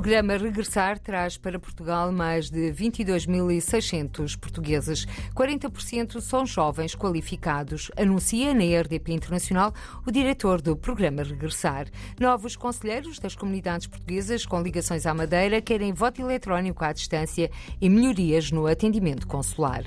programa Regressar traz para Portugal mais de 22.600 portugueses. 40% são jovens qualificados, anuncia na RDP Internacional o diretor do programa Regressar. Novos conselheiros das comunidades portuguesas com ligações à Madeira querem voto eletrónico à distância e melhorias no atendimento consular.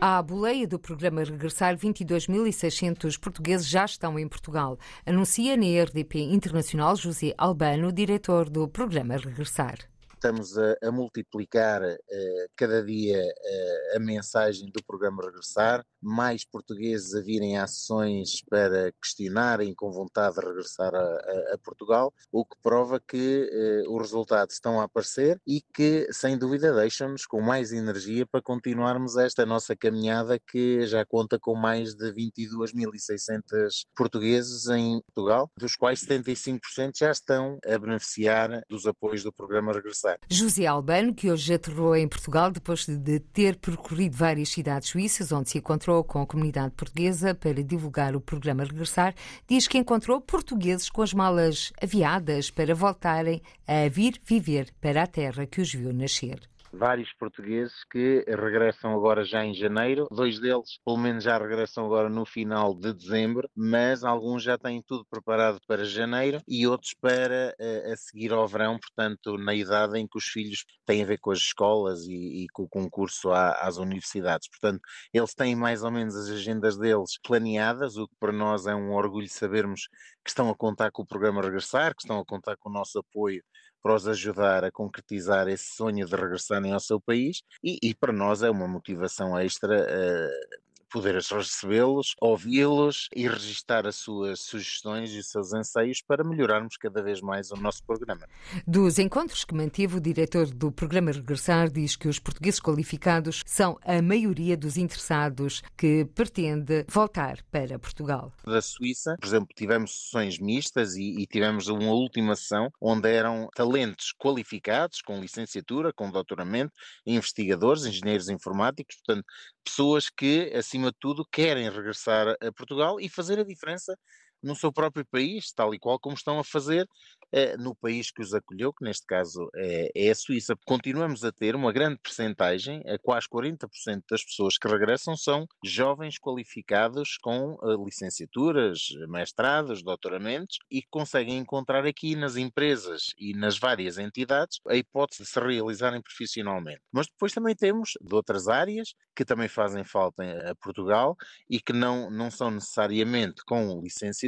À boleia do programa Regressar, 22.600 portugueses já estão em Portugal, anuncia na RDP Internacional José Albano, diretor do programa Regressar estamos a, a multiplicar uh, cada dia uh, a mensagem do programa Regressar, mais portugueses a virem a sessões para questionarem com vontade de regressar a, a, a Portugal, o que prova que uh, os resultados estão a aparecer e que, sem dúvida, deixam-nos com mais energia para continuarmos esta nossa caminhada que já conta com mais de 22.600 portugueses em Portugal, dos quais 75% já estão a beneficiar dos apoios do programa Regressar. José Albano, que hoje aterrou em Portugal depois de ter percorrido várias cidades suíças, onde se encontrou com a comunidade portuguesa para divulgar o programa Regressar, diz que encontrou portugueses com as malas aviadas para voltarem a vir viver para a terra que os viu nascer vários portugueses que regressam agora já em janeiro. Dois deles, pelo menos, já regressam agora no final de dezembro, mas alguns já têm tudo preparado para janeiro e outros para uh, a seguir ao verão, portanto, na idade em que os filhos têm a ver com as escolas e, e com o concurso à, às universidades. Portanto, eles têm mais ou menos as agendas deles planeadas, o que para nós é um orgulho sabermos que estão a contar com o programa Regressar, que estão a contar com o nosso apoio para os ajudar a concretizar esse sonho de regressarem ao seu país e, e para nós é uma motivação extra uh, poder recebê-los, ouvi-los e registar as suas sugestões e os seus anseios para melhorarmos cada vez mais o nosso programa. Dos encontros que manteve, o diretor do programa Regressar diz que os portugueses qualificados são a maioria dos interessados que pretende voltar para Portugal. Da Suíça, por exemplo, tivemos sessões mistas e, e tivemos uma última sessão onde eram talentos qualificados, com licenciatura, com doutoramento, investigadores, engenheiros informáticos, portanto, pessoas que, acima de tudo, querem regressar a Portugal e fazer a diferença no seu próprio país, tal e qual como estão a fazer eh, no país que os acolheu, que neste caso é, é, a Suíça. Continuamos a ter uma grande percentagem, a quase 40% das pessoas que regressam são jovens qualificados com uh, licenciaturas, mestrados, doutoramentos e que conseguem encontrar aqui nas empresas e nas várias entidades a hipótese de se realizarem profissionalmente. Mas depois também temos de outras áreas que também fazem falta a Portugal e que não, não são necessariamente com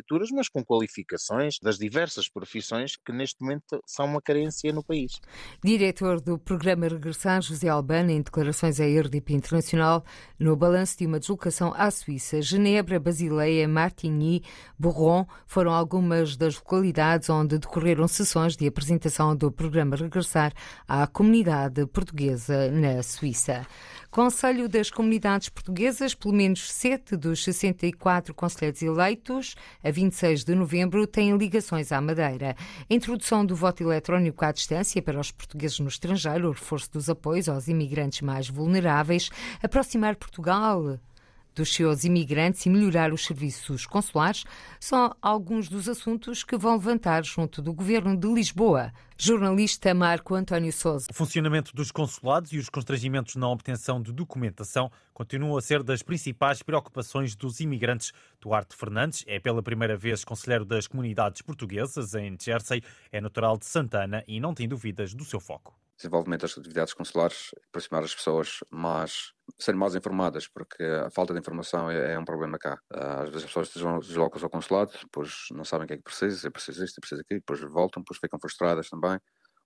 licenciaturas, mas com qualificações das diversas profissões que neste momento são uma carência no país. Diretor do programa Regressar, José Albano, em declarações à RDP Internacional, no balanço de uma deslocação à Suíça, Genebra, Basileia, Martigny, Bourron foram algumas das localidades onde decorreram sessões de apresentação do programa Regressar à comunidade portuguesa na Suíça. Conselho das Comunidades Portuguesas, pelo menos sete dos 64 conselheiros eleitos, a 26 de novembro, têm ligações à Madeira. A introdução do voto eletrónico à distância para os portugueses no estrangeiro, o reforço dos apoios aos imigrantes mais vulneráveis, aproximar Portugal dos seus imigrantes e melhorar os serviços consulares são alguns dos assuntos que vão levantar junto do Governo de Lisboa. Jornalista Marco António Souza. O funcionamento dos consulados e os constrangimentos na obtenção de documentação continuam a ser das principais preocupações dos imigrantes. Duarte Fernandes é pela primeira vez conselheiro das comunidades portuguesas em Jersey, é natural de Santana e não tem dúvidas do seu foco desenvolvimento das atividades consulares, aproximar as pessoas mais, serem mais informadas, porque a falta de informação é, é um problema cá. Às vezes as pessoas deslocam-se ao consulado, depois não sabem o que é que precisa, é preciso isto, é preciso aquilo, depois voltam, depois ficam frustradas também.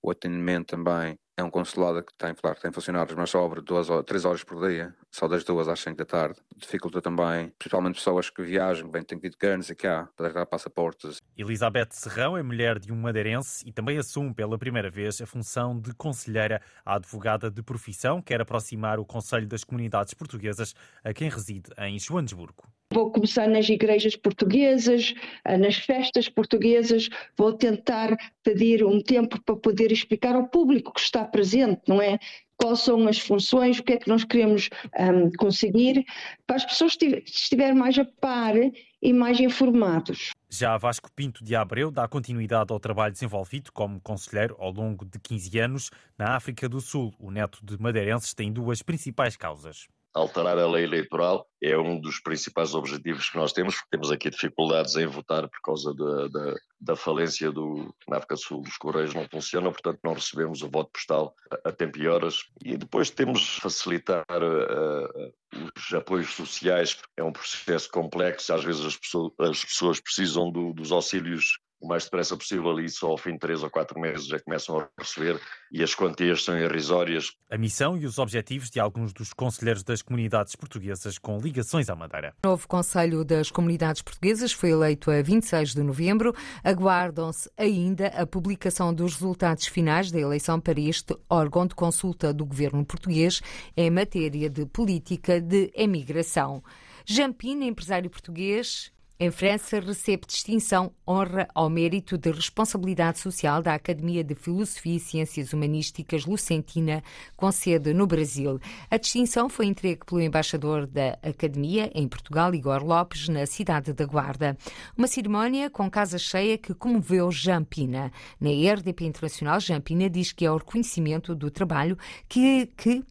O atendimento também é um consulado que tem, claro, tem funcionários, mas sobre duas, três horas por dia, só das duas às cinco da tarde. Dificulta também, principalmente pessoas que viajam, vêm, têm que ir de Guernsey cá, para dar passaportes. Elizabeth Serrão é mulher de um madeirense e também assume pela primeira vez a função de conselheira. A advogada de profissão quer aproximar o Conselho das Comunidades Portuguesas a quem reside em Joanesburgo. Vou começar nas igrejas portuguesas, eh, nas festas portuguesas, vou tentar pedir um tempo para poder explicar ao público que está presente, não é? Quais são as funções, o que é que nós queremos um, conseguir, para as pessoas estiverem mais a par e mais informados. Já Vasco Pinto de Abreu dá continuidade ao trabalho desenvolvido como conselheiro ao longo de 15 anos na África do Sul. O neto de madeirenses tem duas principais causas alterar a lei eleitoral é um dos principais objetivos que nós temos, porque temos aqui dificuldades em votar por causa da, da, da falência do. Na África do Sul, os correios não funcionam, portanto, não recebemos o voto postal a, a tempo e horas. E depois temos facilitar uh, os apoios sociais, é um processo complexo, às vezes as pessoas, as pessoas precisam do, dos auxílios o mais depressa possível e só ao fim de três ou quatro meses já começam a receber e as quantias são irrisórias. A missão e os objetivos de alguns dos conselheiros das comunidades portuguesas com ligações à Madeira. O novo Conselho das Comunidades Portuguesas foi eleito a 26 de novembro. Aguardam-se ainda a publicação dos resultados finais da eleição para este órgão de consulta do governo português em matéria de política de emigração. Jampina, empresário português, em França, recebe distinção honra ao mérito de responsabilidade social da Academia de Filosofia e Ciências Humanísticas Lucentina, com sede no Brasil. A distinção foi entregue pelo embaixador da Academia em Portugal, Igor Lopes, na cidade da Guarda. Uma cerimónia com casa cheia que comoveu Jean Pina. Na RDP Internacional, Jean Pina diz que é o reconhecimento do trabalho que, que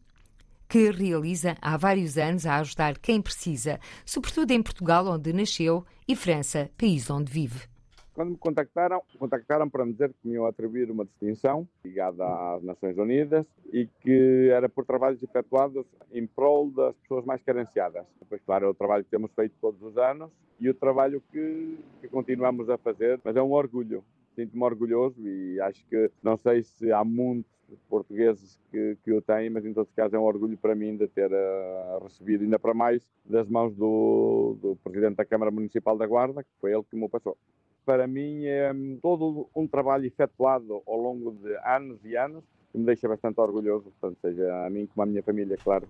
que realiza há vários anos a ajudar quem precisa, sobretudo em Portugal, onde nasceu, e França, país onde vive. Quando me contactaram, contactaram para me dizer que me iam atribuir uma distinção ligada às Nações Unidas e que era por trabalhos efetuados em prol das pessoas mais carenciadas. Depois, claro, é o trabalho que temos feito todos os anos e o trabalho que, que continuamos a fazer, mas é um orgulho. Sinto-me orgulhoso e acho que não sei se há muitos portugueses que, que eu tenho, mas em todo caso é um orgulho para mim de ter uh, recebido, ainda para mais, das mãos do, do Presidente da Câmara Municipal da Guarda, que foi ele que me passou. Para mim é um, todo um trabalho efetuado ao longo de anos e anos que me deixa bastante orgulhoso, portanto, seja a mim como a minha família, claro.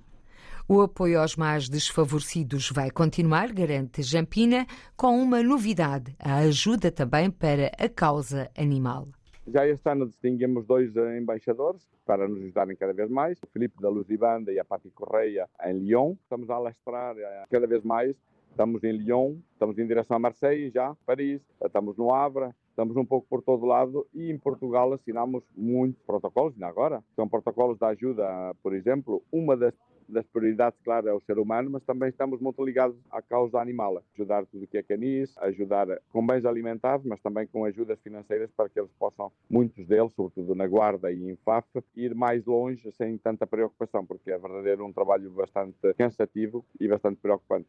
O apoio aos mais desfavorecidos vai continuar, garante Jampina, com uma novidade: a ajuda também para a causa animal. Já este ano distinguimos dois embaixadores para nos ajudarem cada vez mais, o Filipe da Luz e Banda e a Pati Correia em Lyon. Estamos a alastrar eh, cada vez mais. Estamos em Lyon, estamos em direção a Marseille já, Paris, estamos no Havre, estamos um pouco por todo lado e em Portugal assinamos muitos protocolos, ainda agora. São protocolos de ajuda, por exemplo, uma das das prioridades, claro, é o ser humano, mas também estamos muito ligados à causa animal. Ajudar tudo o que é canis, ajudar com bens alimentares, mas também com ajudas financeiras para que eles possam, muitos deles, sobretudo na Guarda e em FAF, ir mais longe sem tanta preocupação, porque é verdadeiro um trabalho bastante cansativo e bastante preocupante.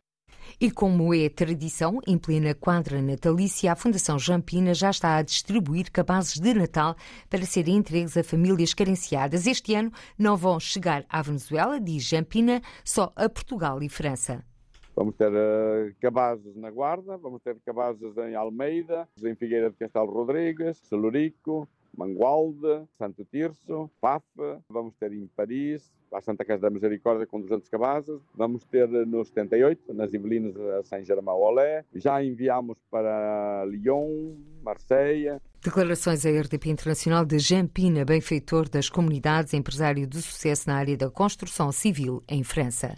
E como é tradição, em plena quadra natalícia, a Fundação Jampina já está a distribuir cabazes de Natal para serem entregues a famílias carenciadas. Este ano não vão chegar à Venezuela, diz Jampina, só a Portugal e França. Vamos ter uh, cabazes na Guarda, vamos ter cabazes em Almeida, em Figueira de Castelo Rodrigues, Celurico, Mangualde, Santo Tirso, Paf, vamos ter em Paris, a Santa Casa da Misericórdia com 200 cabazes, vamos ter no 78, nas Ibelinas a Saint-Germain-Olé, já enviamos para Lyon, Marseille. Declarações à RDP Internacional de Jean Pina, benfeitor das comunidades, empresário de sucesso na área da construção civil em França.